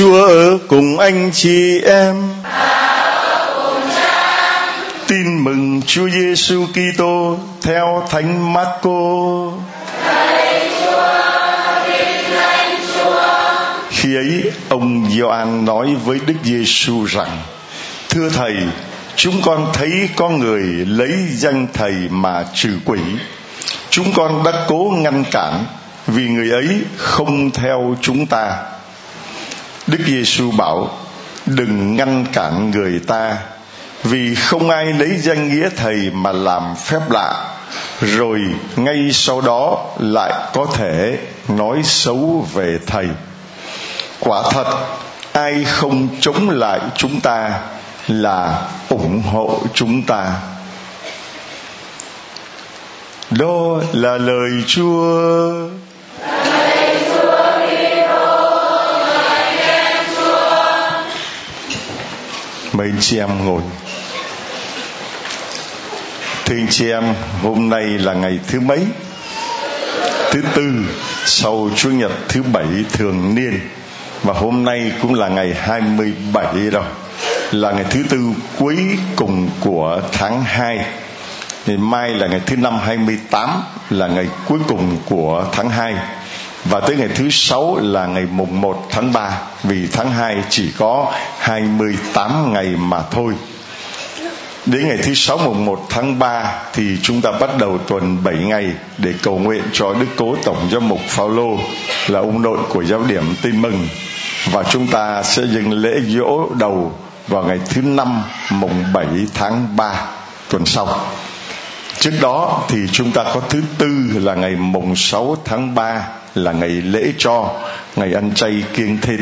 Chúa ở cùng anh chị em. Tin mừng Chúa Giêsu Kitô theo Thánh Marco. Khi ấy, ông Gioan nói với Đức Giêsu rằng: Thưa thầy, chúng con thấy có người lấy danh thầy mà trừ quỷ. Chúng con đã cố ngăn cản vì người ấy không theo chúng ta Đức Giêsu bảo, đừng ngăn cản người ta, vì không ai lấy danh nghĩa thầy mà làm phép lạ, rồi ngay sau đó lại có thể nói xấu về thầy. Quả thật, ai không chống lại chúng ta là ủng hộ chúng ta. Đó là lời chúa. Mấy anh chị em ngồi. Thưa anh chị em, hôm nay là ngày thứ mấy? Thứ tư sau chủ nhật thứ bảy thường niên. Và hôm nay cũng là ngày 27 rồi. Là ngày thứ tư cuối cùng của tháng 2 ngày mai là ngày thứ năm 28 là ngày cuối cùng của tháng 2 và tới ngày thứ sáu là ngày mùng 1 tháng 3 vì tháng 2 chỉ có 28 ngày mà thôi. Đến ngày thứ sáu mùng 1 tháng 3 thì chúng ta bắt đầu tuần 7 ngày để cầu nguyện cho Đức Cố Tổng Giám mục Phaolô là ông nội của giáo điểm tin mừng. Và chúng ta sẽ dừng lễ dỗ đầu vào ngày thứ năm mùng 7 tháng 3 tuần sau. Trước đó thì chúng ta có thứ tư là ngày mùng 6 tháng 3 là ngày lễ cho, ngày ăn chay kiêng thịt.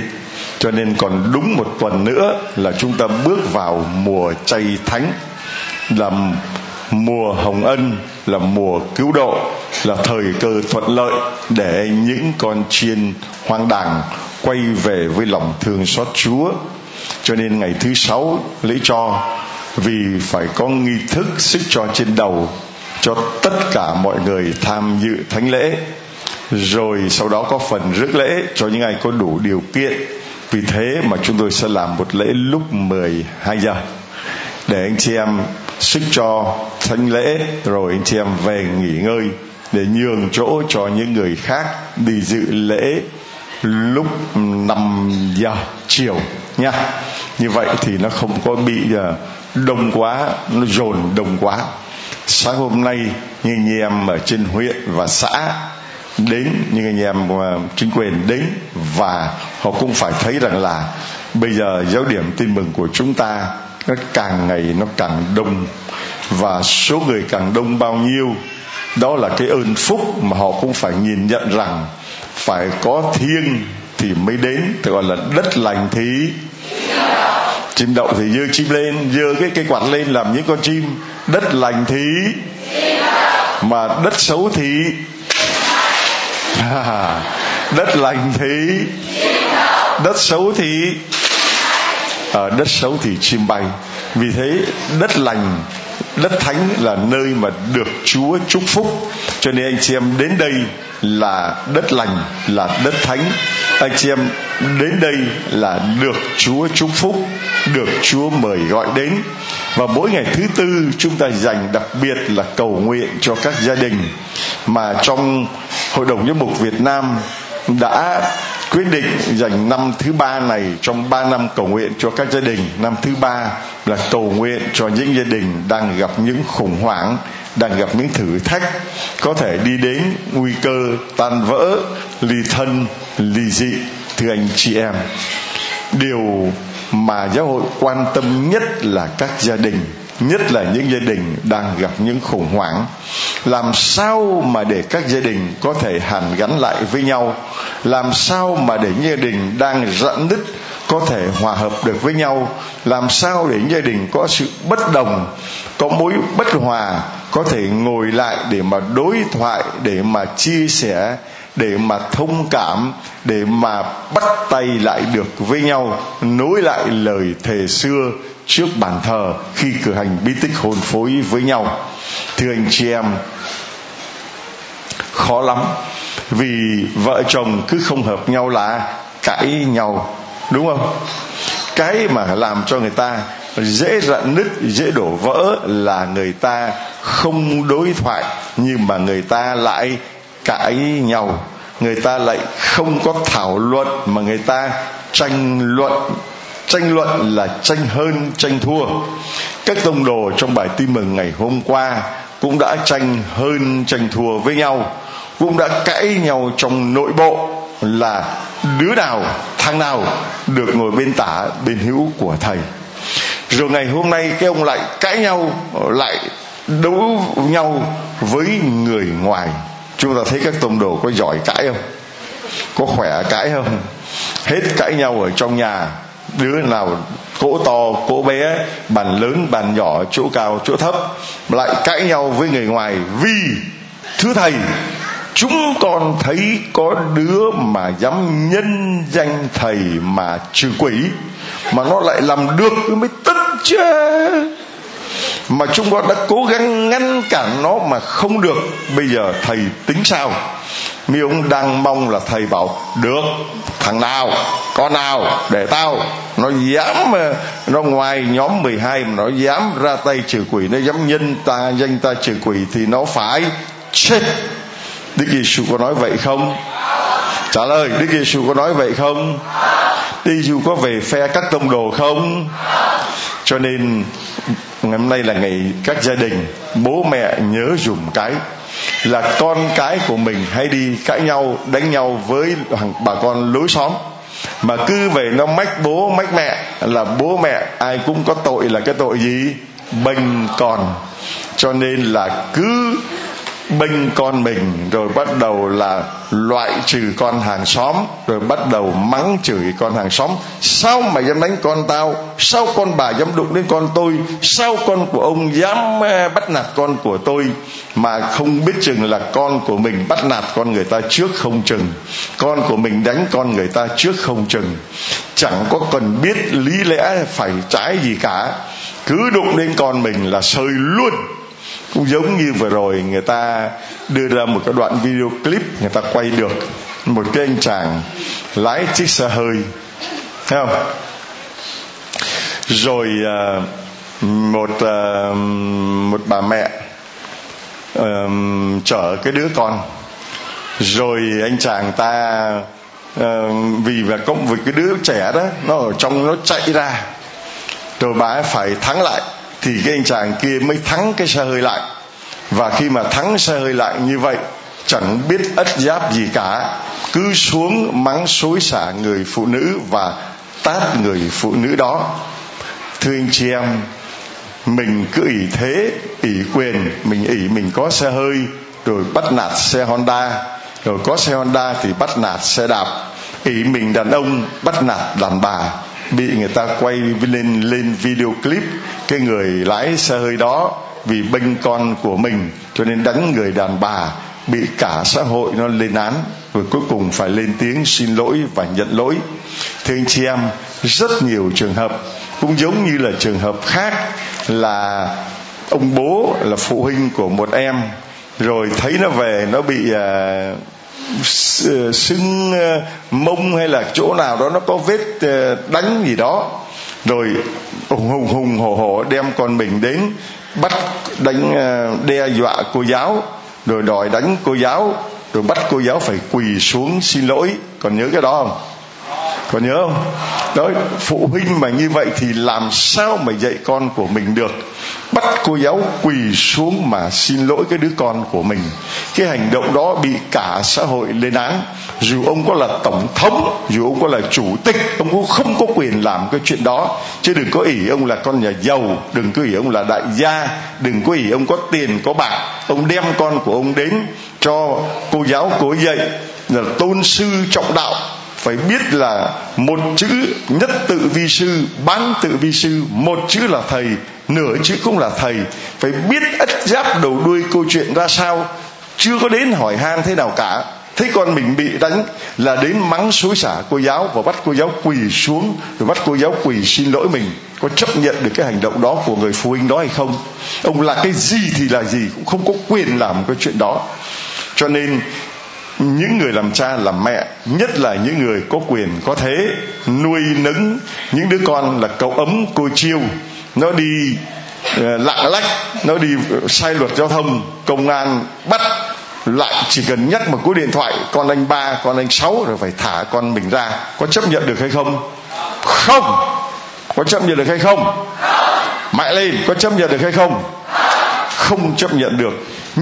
Cho nên còn đúng một tuần nữa là chúng ta bước vào mùa chay thánh, là mùa hồng ân, là mùa cứu độ, là thời cơ thuận lợi để những con chiên hoang đàng quay về với lòng thương xót chúa. Cho nên ngày thứ sáu lễ cho, vì phải có nghi thức sức cho trên đầu cho tất cả mọi người tham dự thánh lễ rồi sau đó có phần rước lễ cho những ai có đủ điều kiện. Vì thế mà chúng tôi sẽ làm một lễ lúc 12 giờ. Để anh chị em sức cho thánh lễ, rồi anh chị em về nghỉ ngơi để nhường chỗ cho những người khác đi dự lễ lúc 5 giờ chiều nha. Như vậy thì nó không có bị à, đông quá, nó dồn đông quá. Sáng hôm nay, như anh em ở trên huyện và xã đến những anh em ờ, chính quyền đến và họ cũng phải thấy rằng là bây giờ giáo điểm tin mừng của chúng ta nó càng ngày nó càng đông và số người càng đông bao nhiêu, đó là cái ơn phúc mà họ cũng phải nhìn nhận rằng phải có thiên thì mới đến, thì gọi là đất lành thì chim đậu thì dơ chim lên dơ cái cây quạt lên làm những con chim, đất lành thì mà đất xấu thì à, đất lành thì đất xấu thì ở đất xấu thì chim bay. Vì thế đất lành đất thánh là nơi mà được chúa chúc phúc. Cho nên anh chị em đến đây là đất lành là đất thánh anh chị em, đến đây là được chúa chúc phúc, được chúa mời gọi đến. Và mỗi ngày thứ tư, chúng ta dành đặc biệt là cầu nguyện cho các gia đình mà trong hội đồng giám mục việt nam đã quyết định dành năm thứ ba này trong ba năm cầu nguyện cho các gia đình. Năm thứ ba là cầu nguyện cho những gia đình đang gặp những khủng hoảng đang gặp những thử thách, có thể đi đến nguy cơ tan vỡ, ly thân, ly dị, thưa anh chị em. Điều mà giáo hội quan tâm nhất là các gia đình, nhất là những gia đình đang gặp những khủng hoảng. Làm sao mà để các gia đình có thể hàn gắn lại với nhau? Làm sao mà để gia đình đang rạn nứt có thể hòa hợp được với nhau? Làm sao để gia đình có sự bất đồng có mối bất hòa, có thể ngồi lại để mà đối thoại, để mà chia sẻ, để mà thông cảm, để mà bắt tay lại được với nhau, nối lại lời thề xưa trước bàn thờ khi cử hành bí tích hồn phối với nhau. Thưa anh chị em, khó lắm, vì vợ chồng cứ không hợp nhau là cãi nhau, đúng không? Cái mà làm cho người ta dễ rạn nứt, dễ đổ vỡ là người ta không đối thoại, nhưng mà người ta lại cãi nhau. Người ta lại không có thảo luận, mà người ta tranh luận. Tranh luận là tranh hơn tranh thua. Các tông đồ trong bài tin mừng ngày hôm qua cũng đã tranh hơn tranh thua với nhau, cũng đã cãi nhau trong nội bộ là đứa nào, thằng nào được ngồi bên tả, bên hữu của thầy rồi ngày hôm nay cái ông lại cãi nhau, lại đấu nhau với người ngoài. Chúng ta thấy các tông đồ có giỏi cãi không? Có khỏe cãi không? Hết cãi nhau ở trong nhà. Đứa nào cỗ to, cỗ bé, bàn lớn, bàn nhỏ, chỗ cao, chỗ thấp, lại cãi nhau với người ngoài vì thứ thầy chúng con thấy có đứa mà dám nhân danh thầy mà trừ quỷ, mà nó lại làm được mới tức chứ. Mà chúng con đã cố gắng ngăn cản nó mà không được. Bây giờ thầy tính sao? Mi ông đang mong là thầy bảo, được, thằng nào, con nào, để tao. Nó dám, nó ngoài nhóm 12 mà nó dám ra tay trừ quỷ, nó dám nhân ta, danh ta trừ quỷ thì nó phải chết. Đức Giêsu có nói vậy không? Trả lời, Đức Giêsu có nói vậy không? Đức Giêsu có về phe các tông đồ không? Cho nên, ngày hôm nay là ngày các gia đình, bố mẹ nhớ dùng cái là con cái của mình hay đi cãi nhau, đánh nhau với bà con lối xóm mà cứ về nó mách bố, mách mẹ là bố mẹ ai cũng có tội là cái tội gì bênh con cho nên là cứ bênh con mình, rồi bắt đầu là loại trừ con hàng xóm, rồi bắt đầu mắng chửi con hàng xóm. Sao mà dám đánh con tao sao con bà dám đụng đến con tôi sao con của ông dám à, bắt nạt con của tôi, mà không biết chừng là con của mình bắt nạt con người ta trước không chừng, con của mình đánh con người ta trước không chừng. Chẳng có cần biết lý lẽ phải trái gì cả. Cứ đụng đến con mình là sơi luôn cũng giống như vừa rồi, người ta đưa ra một cái đoạn video clip, người ta quay được một cái anh chàng lái chiếc xe hơi, thấy không? Rồi à, một à, một bà mẹ à, chở cái đứa con. Rồi anh chàng ta vì và công việc cái đứa trẻ đó, nó ở trong, nó chạy ra. Rồi bà ấy phải thắng lại thì cái anh chàng kia mới thắng cái xe hơi lại và khi mà thắng xe hơi lại như vậy, chẳng biết ất giáp gì cả. Cứ xuống mắng xối xả người phụ nữ và tát người phụ nữ đó. Thưa anh chị em, mình cứ ỷ thế, ỷ quyền, mình ỷ mình có xe hơi, rồi bắt nạt xe honda. Rồi có xe honda thì bắt nạt xe đạp. Ỷ mình đàn ông, bắt nạt đàn bà. Bị người ta quay lên lên video clip cái người lái xe hơi đó vì bênh con của mình cho nên đánh người đàn bà bị cả xã hội nó lên án rồi cuối cùng phải lên tiếng xin lỗi và nhận lỗi. Thưa anh chị em rất nhiều trường hợp cũng giống như là trường hợp khác là ông bố là phụ huynh của một em rồi thấy nó về nó bị à, uh, sưng uh, à, mông hay là chỗ nào đó nó có vết uh, đánh gì đó rồi hùng hùng hùng hổ hổ đem con mình đến, bắt đánh ờ, đe dọa cô giáo, rồi đòi đánh cô giáo, rồi bắt cô giáo phải quỳ xuống xin lỗi. Còn nhớ cái đó không? Còn nhớ không? Đó, phụ huynh mà như vậy thì làm sao mà dạy con của mình được? Bắt cô giáo quỳ xuống mà xin lỗi cái đứa con của mình. Cái hành động đó bị cả xã hội lên án. Dù ông có là tổng thống, dù ông có là chủ tịch, ông cũng không có quyền làm cái chuyện đó. Chứ đừng có ỷ ông là con nhà giàu, đừng có ỷ ông là đại gia, đừng có ỷ ông có tiền, có bạc. Ông đem con của ông đến cho cô giáo cố dạy, là tôn sư trọng đạo phải biết là một chữ nhất tự vi sư, bán tự vi sư, một chữ là thầy, nửa chữ cũng là thầy. Phải biết ất giáp đầu đuôi câu chuyện ra sao. Chưa có đến hỏi han thế nào cả. Thấy con mình bị đánh là đến mắng xối xả cô giáo và bắt cô giáo quỳ xuống, rồi bắt cô giáo quỳ xin lỗi mình. Có chấp nhận được cái hành động đó của người phụ huynh đó hay không? Ông là cái gì thì là gì, cũng không có quyền làm cái chuyện đó. Cho nên những người làm cha làm mẹ nhất là những người có quyền có thế nuôi nấng những đứa con là cậu ấm cô chiêu. Nó đi uh, lạng lách nó đi ờ, sai luật giao thông công an bắt lại chỉ cần nhắc một cú điện thoại con anh ba con anh sáu rồi phải thả con mình ra. Có chấp nhận được hay không? Không. Có chấp nhận được hay không? Mạnh lên có chấp nhận được hay không? Không chấp nhận được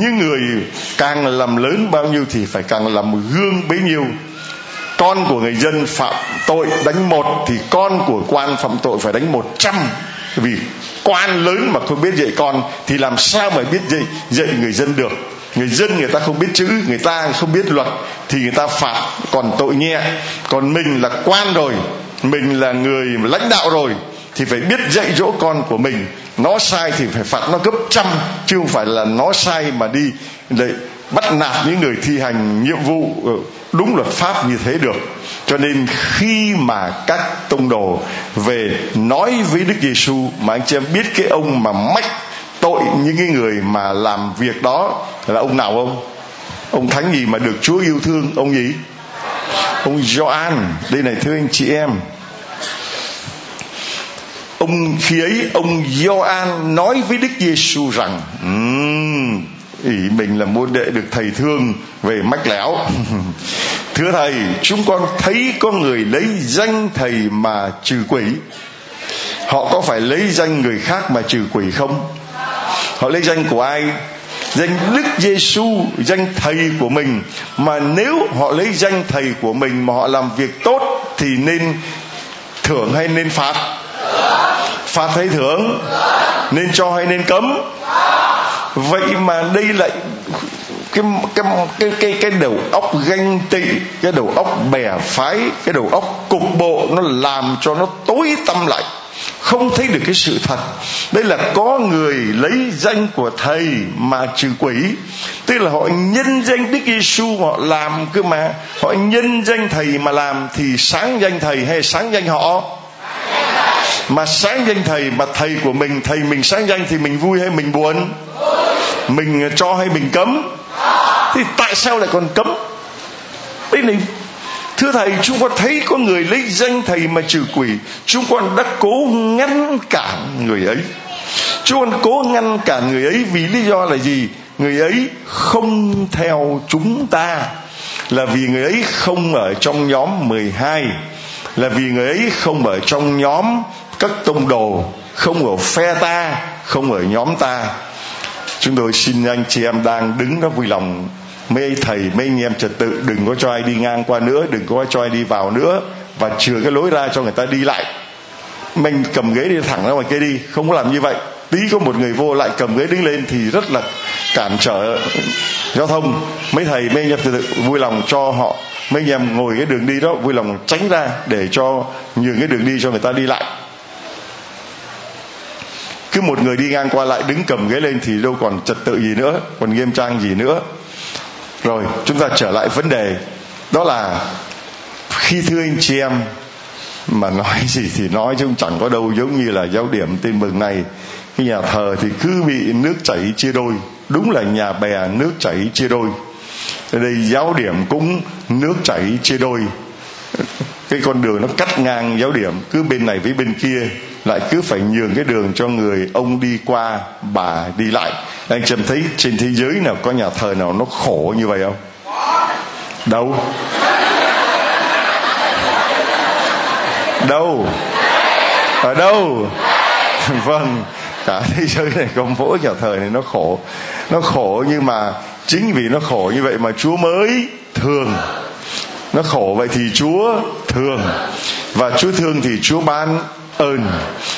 những người càng làm lớn bao nhiêu thì phải càng làm gương bấy nhiêu. Con của người dân phạm tội đánh một thì con của quan phạm tội phải đánh một trăm. Vì quan lớn mà không biết dạy con thì làm sao mà biết dạy dạy người dân được? Người dân người ta không biết chữ, người ta không biết luật thì người ta phạt còn tội nhẹ, còn mình là quan rồi, mình là người lãnh đạo rồi thì phải biết dạy dỗ con của mình. Nó sai thì phải phạt nó gấp trăm, chứ không phải là nó sai mà đi để bắt nạt những người thi hành nhiệm vụ ờ, đúng luật pháp như thế được. Cho nên khi mà các tông đồ về nói với Đức Giêsu mà anh chị em biết cái ông mà mách tội những cái người mà làm việc đó là ông nào không? Ông thánh gì mà được Chúa yêu thương, ông gì? Ông Gioan. Đây này, thưa anh chị em ông khi ấy ông Gioan nói với Đức Giêsu rằng um, ý mình là môn đệ được thầy thương về mách lẻo. Thưa thầy chúng con thấy có người lấy danh thầy mà trừ quỷ. Họ có phải lấy danh người khác mà trừ quỷ không? Họ lấy danh của ai? Danh Đức Giêsu danh thầy của mình. Mà nếu họ lấy danh thầy của mình mà họ làm việc tốt thì nên thưởng hay nên phạt? Phạt hay thưởng, nên cho hay nên cấm. Vậy mà đây lại, cái cái cái cái cái đầu óc ganh tị, cái đầu óc bè phái, cái đầu óc cục bộ, nó làm cho nó tối tâm lại. Không thấy được cái sự thật. Đây là có người lấy danh của thầy mà trừ quỷ. Tức là họ nhân danh Đức Giêsu họ làm cơ mà. Họ nhân danh thầy mà làm, thì sáng danh thầy hay sáng danh họ? Mà sáng danh thầy, mà thầy của mình, thầy mình sáng danh thì mình vui hay mình buồn? Mình cho hay mình cấm? Thì tại sao lại còn cấm? Đây này, thưa thầy, chúng con thấy có người lấy danh thầy mà trừ quỷ. Chúng con đã cố ngăn cản người ấy. Chúng con cố ngăn cản người ấy vì lý do là gì? Người ấy không theo chúng ta. Là vì người ấy không ở trong nhóm 12 là vì người ấy không ở trong nhóm các tông đồ không ở phe ta, không ở nhóm ta. Chúng tôi xin anh chị em đang đứng đó vui lòng mấy thầy mấy anh em trật tự, đừng có cho ai đi ngang qua nữa, đừng có cho ai đi vào nữa, và chừa cái lối ra cho người ta đi lại. Mình cầm ghế đi thẳng ra ngoài kia đi, không có làm như vậy. Tí có một người vô lại cầm ghế đứng lên thì rất là cản trở giao thông. Mấy thầy, mấy anh em trật tự vui lòng cho họ. Mấy anh em ngồi cái đường đi đó vui lòng tránh ra để cho nhường cái đường đi cho người ta đi lại cứ một người đi ngang qua lại, đứng cầm ghế lên thì đâu còn trật tự gì nữa, còn nghiêm trang gì nữa. Rồi, chúng ta trở lại vấn đề. Đó là khi thưa anh chị em, mà nói gì thì nói chứ chẳng có đâu, giống như là giáo điểm tin mừng này. Cái nhà thờ thì cứ bị nước chảy chia đôi. Đúng là nhà bè nước chảy chia đôi. Ở đây giáo điểm cũng nước chảy chia đôi. Cái con đường nó cắt ngang giáo điểm, cứ bên này với bên kia lại cứ phải nhường cái đường cho người ông đi qua, bà đi lại. Anh trầm thấy trên thế giới nào có nhà thờ nào nó khổ như vậy không? Đâu? Đâu? Ở đâu? Vâng cả thế giới này có mỗi nhà thờ này nó khổ. Nó khổ nhưng mà chính vì nó khổ như vậy mà chúa mới thường nó khổ vậy thì chúa thương. Và chúa thương thì chúa ban ơn.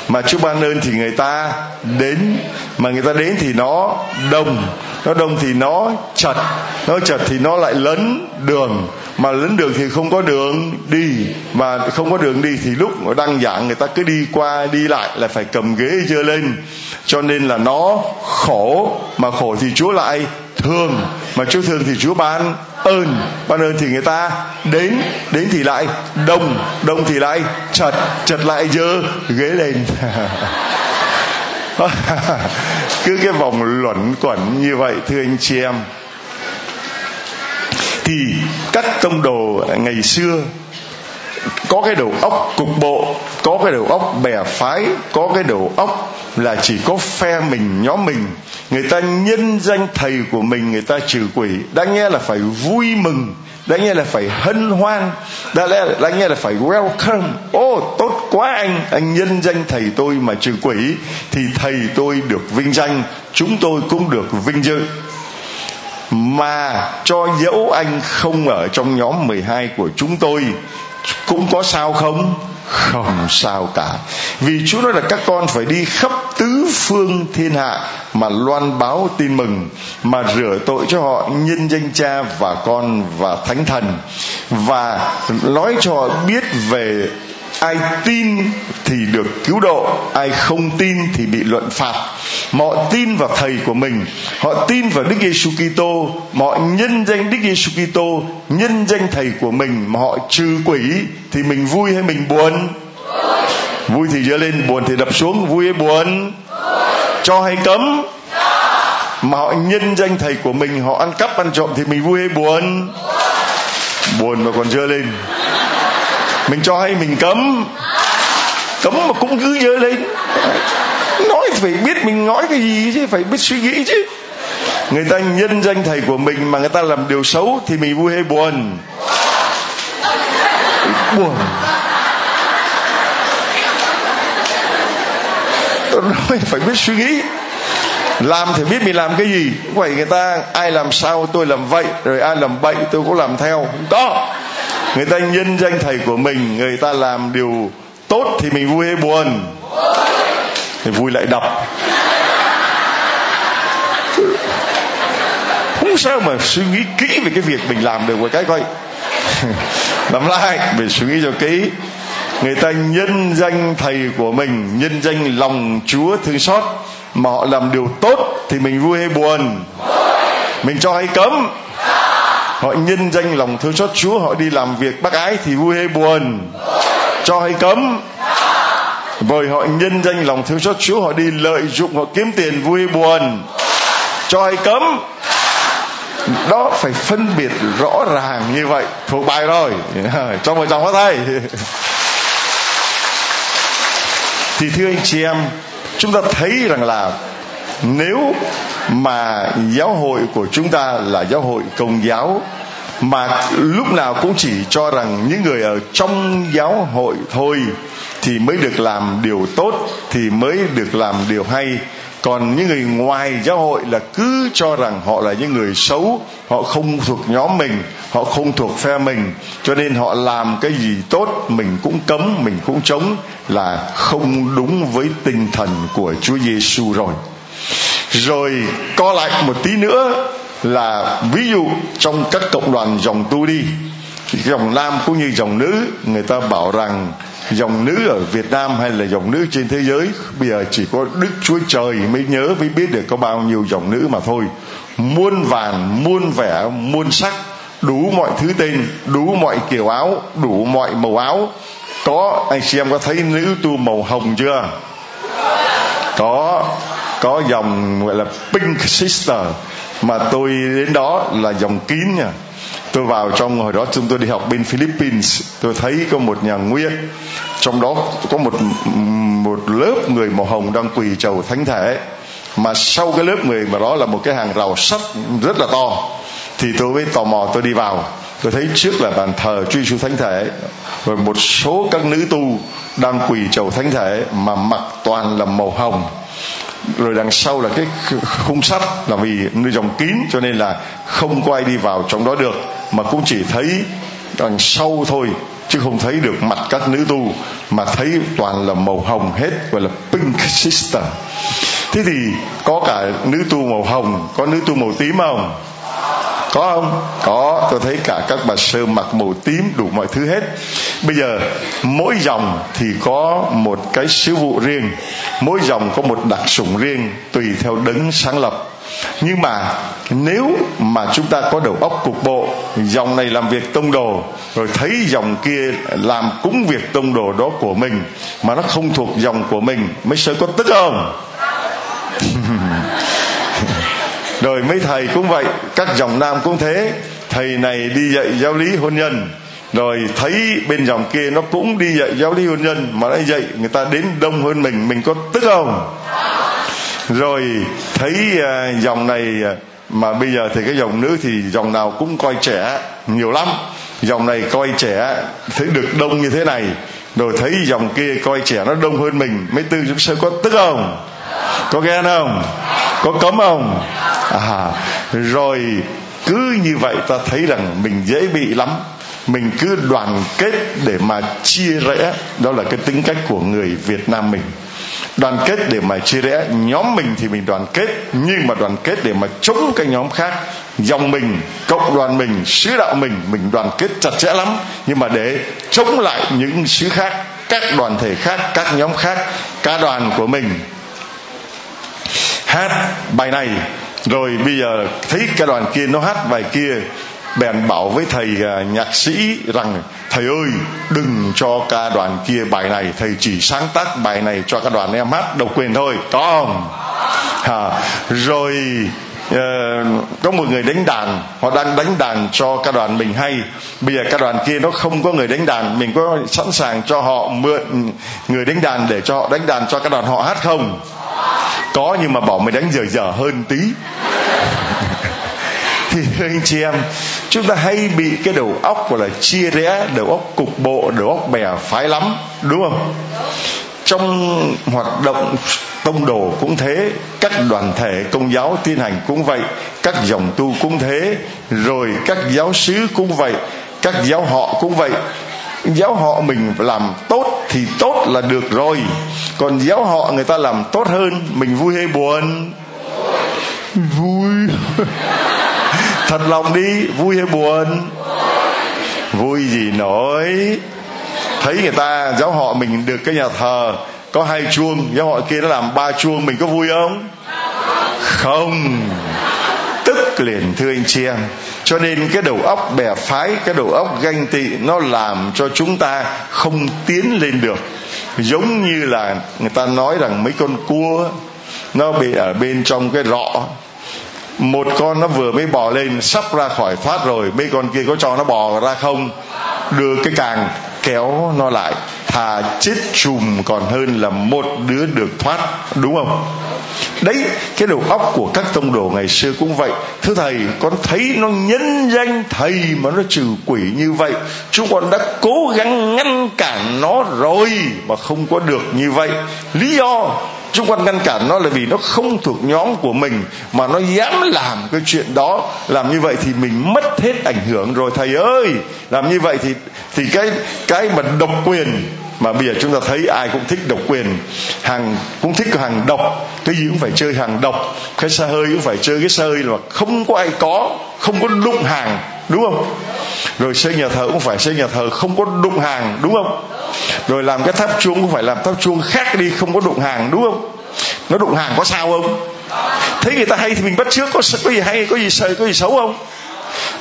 Mà chúa ban ơn thì người ta đến. Mà người ta đến thì nó đông. Nó đông thì nó chật. Nó chật thì nó lại lấn đường. Mà lấn đường thì không có đường đi. Mà không có đường đi thì lúc nó đăng giảng, người ta cứ đi qua, đi lại là phải cầm ghế dơ lên. Cho nên là nó khổ. Mà khổ thì chúa lại thường mà chúa thường thì chúa ban ơn ban ơn thì người ta đến đến thì lại đông đông thì lại chật chật lại dơ, ghế lên. Cứ cái vòng luẩn quẩn như vậy, thưa anh chị em. Thì các tông đồ ngày xưa có cái đầu óc cục bộ, có cái đầu óc bè phái, có cái đầu óc là chỉ có phe mình nhóm mình. Người ta nhân danh thầy của mình người ta trừ quỷ. Đáng nghe là phải vui mừng đáng nghe là phải hân hoan đã lẽ đáng nghe là phải welcome. Ô oh, tốt quá anh anh nhân danh thầy tôi mà trừ quỷ thì thầy tôi được vinh danh chúng tôi cũng được vinh dự mà cho dẫu anh không ở trong nhóm 12 của chúng tôi, cũng có sao không? Không sao cả. Vì chúa nói là các con phải đi khắp tứ phương thiên hạ mà loan báo tin mừng, mà rửa tội cho họ nhân danh cha và con và thánh thần. Và nói cho họ biết về ai tin thì được cứu độ, ai không tin thì bị luận phạt. Họ tin vào thầy của mình, họ tin vào Đức Giêsu Kitô họ nhân danh Đức Giêsu Kitô, nhân danh thầy của mình, mà họ trừ quỷ thì mình vui hay mình buồn? Vui thì dơ lên, buồn thì đập xuống, vui hay buồn? Cho hay cấm? Mà họ nhân danh thầy của mình, họ ăn cắp ăn trộm thì mình vui hay buồn? Buồn mà còn dơ lên mình cho hay mình cấm. Cấm mà cũng cứ dơ lên. Nói phải biết mình nói cái gì chứ, phải biết suy nghĩ chứ. Người ta nhân danh thầy của mình mà người ta làm điều xấu thì mình vui hay buồn? Buồn. Tôi nói phải biết suy nghĩ. Làm thì biết mình làm cái gì. Vậy người ta, ai làm sao tôi làm vậy, rồi ai làm bậy tôi cũng làm theo. Không có người ta nhân danh thầy của mình, người ta làm điều tốt thì mình vui hay buồn? Thì vui lại đọc không sao mà suy nghĩ kỹ về cái việc mình làm được một cái coi. Làm lại, mình suy nghĩ cho kỹ. Người ta nhân danh thầy của mình, nhân danh lòng chúa thương xót, mà họ làm điều tốt thì mình vui hay buồn? Mình cho hay cấm họ nhân danh lòng thương xót chúa, họ đi làm việc bác ái thì vui hay buồn? Cho hay cấm? Bởi họ nhân danh lòng thương xót chúa, họ đi lợi dụng, họ kiếm tiền vui hay buồn? Cho hay cấm? Đó phải phân biệt rõ ràng như vậy. Thuộc bài rồi. Trong một chồng có thầy thì thưa anh chị em, chúng ta thấy rằng là nếu mà giáo hội của chúng ta là giáo hội công giáo. Mà lúc nào cũng chỉ cho rằng những người ở trong giáo hội thôi thì mới được làm điều tốt, thì mới được làm điều hay. Còn những người ngoài giáo hội là cứ cho rằng họ là những người xấu, họ không thuộc nhóm mình, họ không thuộc phe mình. Cho nên họ làm cái gì tốt, mình cũng cấm, mình cũng chống là không đúng với tinh thần của Chúa Giêsu rồi rồi co lại một tí nữa là ví dụ trong các cộng đoàn dòng tu đi, dòng nam cũng như dòng nữ, người ta bảo rằng dòng nữ ở Việt Nam hay là dòng nữ trên thế giới, bây giờ chỉ có Đức Chúa Trời mới nhớ, mới biết được có bao nhiêu dòng nữ mà thôi. Muôn vàn, muôn vẻ, muôn sắc, đủ mọi thứ tên, đủ mọi kiểu áo, đủ mọi màu áo. Có, anh chị em có thấy nữ tu màu hồng chưa? Có có dòng gọi là pink sister, mà tôi đến đó là dòng kín nha. Tôi vào trong hồi đó chúng tôi đi học bên Philippines. Tôi thấy có một nhà nguyên trong đó có một một lớp người màu hồng đang quỳ chầu thánh thể. Mà sau cái lớp người mà đó là một cái hàng rào sắt rất là to. Thì tôi mới tò mò tôi đi vào. Tôi thấy trước là bàn thờ Chúa Giêsu Thánh Thể, rồi một số các nữ tu đang quỳ chầu Thánh Thể, mà mặc toàn là màu hồng rồi đằng sau là cái khung sắt là vì nơi dòng kín cho nên là không có ai đi vào trong đó được, mà cũng chỉ thấy đằng sau thôi, chứ không thấy được mặt các nữ tu, mà thấy toàn là màu hồng hết, gọi là pink sister thế thì có cả nữ tu màu hồng, có nữ tu màu tím không? Có không? Có. Tôi thấy cả các bà sơ mặc màu tím đủ mọi thứ hết. Bây giờ, mỗi dòng thì có một cái sứ vụ riêng. Mỗi dòng có một đặc sủng riêng, tùy theo đấng sáng lập. Nhưng mà, nếu mà chúng ta có đầu óc cục bộ, dòng này làm việc tông đồ, rồi thấy dòng kia làm cúng việc tông đồ đó của mình, mà nó không thuộc dòng của mình mới sơ có tức không? Rồi mấy thầy cũng vậy các dòng nam cũng thế. Thầy này đi dạy giáo lý hôn nhân. Rồi thấy bên dòng kia nó cũng đi dạy giáo lý hôn nhân mà nó dạy người ta đến đông hơn mình mình có tức không? Rồi thấy uh, dòng này à, mà bây giờ thì cái dòng nữ thì dòng nào cũng coi trẻ nhiều lắm. Dòng này coi trẻ thấy được đông như thế này rồi thấy dòng kia coi trẻ nó đông hơn mình mấy tư chúng sẽ có tức không? Có ghen không? Có cấm không? À rồi cứ như vậy ta thấy rằng mình dễ bị lắm. Mình cứ đoàn kết để mà chia rẽ. Đó là cái tính cách của người việt nam mình. Đoàn kết để mà chia rẽ. Nhóm mình thì mình đoàn kết, nhưng mà đoàn kết để mà chống cái nhóm khác. Dòng mình, cộng đoàn mình sứ đạo mình mình đoàn kết chặt chẽ lắm. Nhưng mà để chống lại những sứ khác, các đoàn thể khác, các nhóm khác ca đoàn của mình hát bài này. Rồi bây giờ thấy cái đoàn kia nó hát bài kia bèn bảo với thầy à, nhạc sĩ rằng thầy ơi đừng cho ca đoàn kia bài này thầy chỉ sáng tác bài này cho ca đoàn em hát độc quyền thôi có không? À, rồi uh, có một người đánh đàn họ đang đánh đàn cho ca đoàn mình hay. Bây giờ ca đoàn kia nó không có người đánh đàn mình có sẵn sàng cho họ mượn người đánh đàn để cho họ đánh đàn cho ca đoàn họ hát không? Có nhưng mà bảo mày đánh dở dở hơn tí. Thì anh chị em, chúng ta hay bị cái đầu óc gọi là chia rẽ, đầu óc cục bộ, đầu óc bè phái lắm, đúng không? Trong hoạt động tông đồ cũng thế, các đoàn thể công giáo tiến hành cũng vậy, các dòng tu cũng thế, rồi các giáo sứ cũng vậy, các giáo họ cũng vậy giáo họ mình làm tốt thì tốt là được rồi. Còn giáo họ người ta làm tốt hơn, mình vui hay buồn? Vui. Thật lòng đi, vui hay buồn? Vui gì nổi. Thấy người ta, giáo họ mình được cái nhà thờ, có hai chuông, giáo họ kia nó làm ba chuông, mình có vui không? Không tức liền, thưa anh chị em. Cho nên cái đầu óc bè phái, cái đầu óc ganh tị, nó làm cho chúng ta không tiến lên được. Giống như là người ta nói rằng mấy con cua, nó bị ở bên trong cái rọ. Một con nó vừa mới bò lên, sắp ra khỏi thoát rồi, mấy con kia có cho nó bò ra không? Đưa cái càng kéo nó lại thà chết chùm còn hơn là một đứa được thoát, đúng không? Đấy, cái đầu óc của các tông đồ ngày xưa cũng vậy. Thưa thầy, con thấy nó nhân danh thầy mà nó trừ quỷ như vậy. Chúng con đã cố gắng ngăn cản nó rồi mà không có được như vậy. Lý do Trung quan ngăn cản nó là vì nó không thuộc nhóm của mình, mà nó dám làm cái chuyện đó. Làm như vậy thì mình mất hết ảnh hưởng rồi, thầy ơi. Làm như vậy thì thì cái cái mà độc quyền, mà bây giờ chúng ta thấy ai cũng thích độc quyền, hàng, cũng thích hàng độc. Cái gì cũng phải chơi hàng độc, cái xe hơi cũng phải chơi cái xe hơi là không có ai có, không có đụng hàng, đúng không? Rồi xây nhà thờ cũng phải xây nhà thờ không có đụng hàng, đúng không? Rồi làm cái tháp chuông, cũng phải làm tháp chuông khác đi, không có đụng hàng, đúng không? Nó đụng hàng có sao không? Thấy người ta hay thì mình bắt trước có có gì hay, có gì sợ có gì xấu không?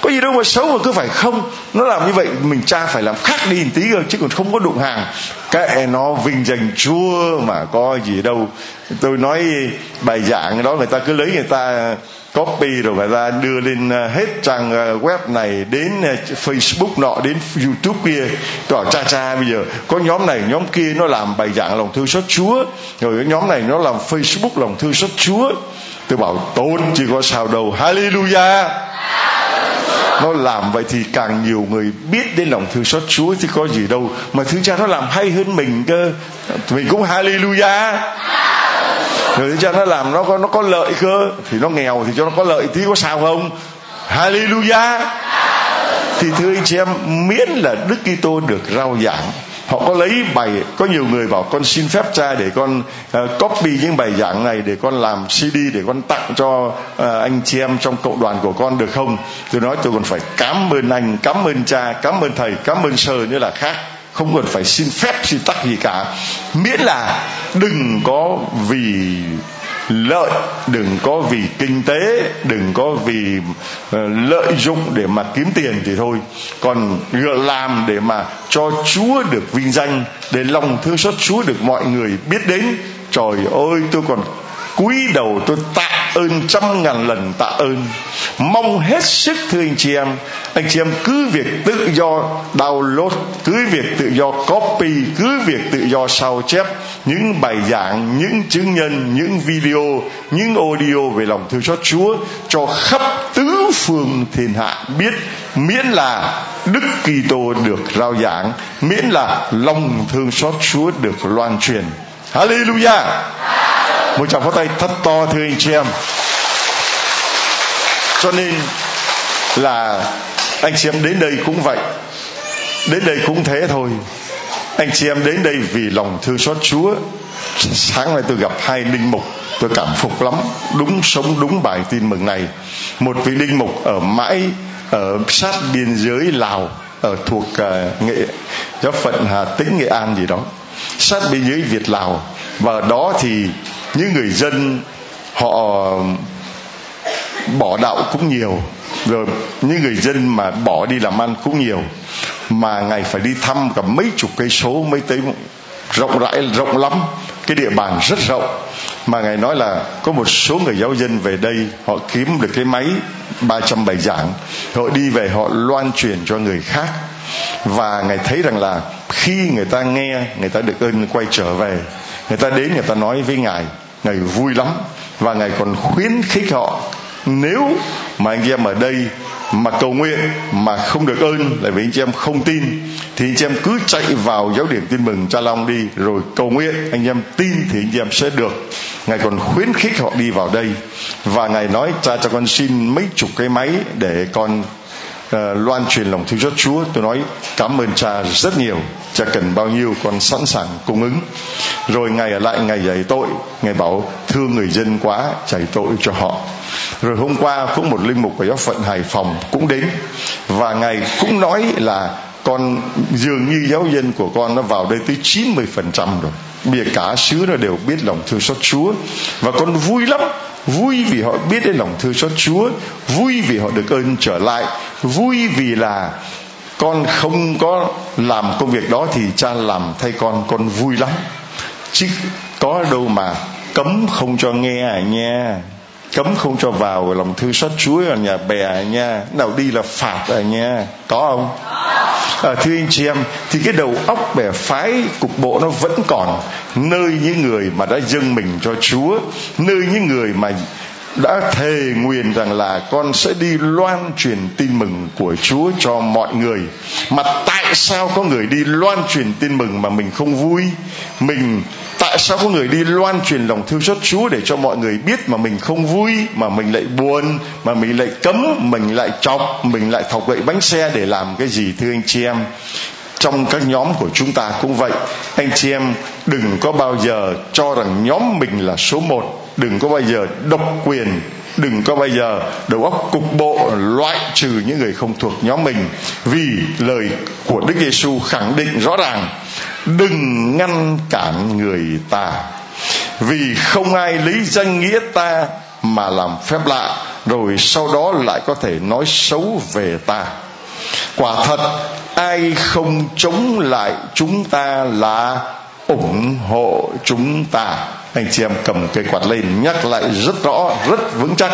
Có gì đâu mà xấu mà cứ phải không? Nó làm như vậy, mình cha phải làm khác đi một tí rồi chứ còn không có đụng hàng. Cái nó, vinh danh chúa mà có gì đâu. Tôi nói bài giảng đó, người ta cứ lấy người ta copy rồi người ta đưa lên à, hết trang à, web này đến à, Facebook nọ đến YouTube kia. Tôi bảo cha cha bây giờ có nhóm này nhóm kia nó làm bài giảng lòng thương xót Chúa rồi cái nhóm này nó làm Facebook lòng thương xót Chúa. Tôi bảo tốt chỉ có sao đâu. Hallelujah. Nó làm vậy thì càng nhiều người biết đến lòng thương xót Chúa thì có gì đâu. Mà thương cha nó làm hay hơn mình cơ. Mình cũng hallelujah Người cha nó làm nó có nó có lợi cơ. Thì nó nghèo thì cho nó có lợi tí có sao không? Hallelujah. Thì thưa anh chị em miễn là Đức Kitô được rao giảng họ có lấy bài có nhiều người bảo con xin phép cha để con uh, copy những bài giảng này để con làm cd để con tặng cho uh, anh chị em trong cộng đoàn của con được không? Tôi nói tôi còn phải cảm ơn anh cảm ơn cha cảm ơn thầy cảm ơn sơ nữa là khác không cần phải xin phép xin tắc gì cả. Miễn là đừng có vì lợi, đừng có vì kinh tế, đừng có vì ờ, lợi dụng để mà kiếm tiền thì thôi. Còn làm để mà cho chúa được vinh danh, để lòng thương xót chúa được mọi người biết đến. Trời ơi, tôi còn cúi đầu tôi tạ ơn trăm ngàn lần tạ ơn. Mong hết sức thưa anh chị em. Anh chị em cứ việc tự do download, cứ việc tự do copy, cứ việc tự do sao chép những bài giảng, những chứng nhân, những video, những audio về lòng thương xót Chúa cho khắp tứ phương thiên hạ biết, miễn là Đức Kitô được rao giảng, miễn là lòng thương xót Chúa được loan truyền. Hallelujah! Một tràng pháo tay thật to thưa anh chị em. Cho nên là anh chị em đến đây cũng vậy. Đến đây cũng thế thôi. Anh chị em đến đây vì lòng thương xót Chúa. Sáng nay tôi gặp hai linh mục tôi cảm phục lắm. Đúng sống đúng bài tin mừng này. Một vị linh mục ở mãi ở sát biên giới Lào ở thuộc uh, nghệ giáo phận Hà Tĩnh Nghệ An gì đó. Sát biên giới Việt Lào. Và đó thì những người dân, họ bỏ đạo cũng nhiều, rồi những người dân mà bỏ đi làm ăn cũng nhiều, mà ngài phải đi thăm cả mấy chục cây số, mấy tới rộng rãi, rộng lắm, cái địa bàn rất rộng. Mà ngài nói là có một số người giáo dân về đây, họ kiếm được cái máy 300 bài giảng, họ đi về họ loan truyền cho người khác. Và ngài thấy rằng là khi người ta nghe, người ta được ơn quay trở về người ta đến, người ta nói với ngài ngài vui lắm và ngài còn khuyến khích họ. Nếu mà anh em ở đây mà cầu nguyện mà không được ơn là vì anh chị em không tin, thì anh chị em cứ chạy vào giáo điểm tin mừng cha long đi, rồi cầu nguyện, anh em tin thì anh chị em sẽ được. Ngài còn khuyến khích họ đi vào đây. Và ngài nói, cha, cho con xin mấy chục cái máy để con uh, loan truyền lòng thương xót Chúa tôi nói cảm ơn cha rất nhiều. Cha cần bao nhiêu con sẵn sàng cung ứng. Rồi ngày ở lại ngày dạy tội. Ngày bảo thương người dân quá chảy tội cho họ. Rồi hôm qua cũng một linh mục của giáo phận Hải Phòng cũng đến. Và ngài cũng nói là con dường như giáo dân của con nó vào đây tới 90% rồi. Bìa cả xứ nó đều biết lòng thương xót Chúa. Và con vui lắm. Vui vì họ biết đến lòng thương xót Chúa. Vui vì họ được ơn trở lại vui vì là con không có làm công việc đó thì cha làm thay con con vui lắm. Chứ có đâu mà cấm không cho nghe à nha. Cấm không cho vào lòng thương xót Chúa ở nhà bè à nha. Nào đi là phạt à nha. Có không? À, thưa anh chị em thì cái đầu óc bè phái cục bộ nó vẫn còn. Nơi những người mà đã dâng mình cho Chúa nơi những người mà đã thề nguyền rằng là con sẽ đi loan truyền tin mừng của Chúa cho mọi người. Mà tại sao có người đi loan truyền tin mừng mà mình không vui? Mình tại sao có người đi loan truyền lòng thương xót Chúa để cho mọi người biết mà mình không vui, mà mình lại buồn, mà mình lại cấm, mình lại chọc, mình lại thọc gậy bánh xe để làm cái gì thưa anh chị em? trong các nhóm của chúng ta cũng vậy anh chị em đừng có bao giờ cho rằng nhóm mình là số một đừng có bao giờ độc quyền, đừng có bao giờ đầu óc cục bộ, loại trừ những người không thuộc nhóm mình. Vì lời của Đức Giêsu khẳng định rõ ràng, đừng ngăn cản người ta. Vì không ai lấy danh nghĩa ta mà làm phép lạ, rồi sau đó lại có thể nói xấu về ta. Quả thật, ai không chống lại chúng ta là ủng hộ chúng ta anh chị em cầm cây quạt lên nhắc lại rất rõ, rất vững chắc.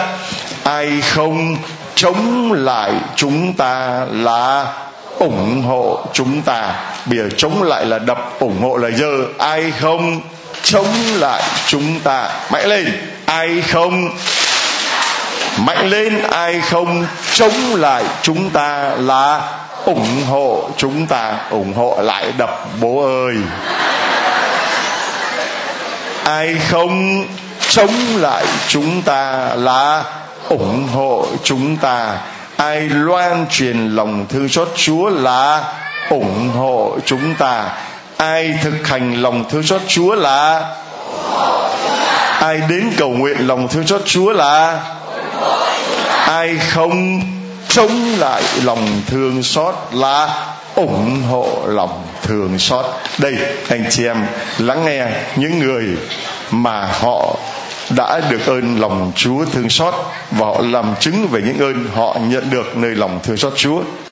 Ai không chống lại chúng ta là ủng hộ chúng ta. Bây giờ chống lại là đập ủng hộ là dơ. Ai không chống lại chúng ta, mạnh lên. Ai không mạnh lên, ai không chống lại chúng ta là ủng hộ chúng ta. Ủng hộ lại đập, bố ơi ai không chống lại chúng ta là ủng hộ chúng ta. Ai loan truyền lòng thương xót chúa là ủng hộ chúng ta. Ai thực hành lòng thương xót chúa là ai đến cầu nguyện lòng thương xót chúa là ai không chống lại lòng thương xót là ủng hộ lòng thường xót. Đây, anh chị em, lắng nghe những người mà họ đã được ơn lòng Chúa thương xót và họ làm chứng về những ơn họ nhận được nơi lòng thương xót Chúa.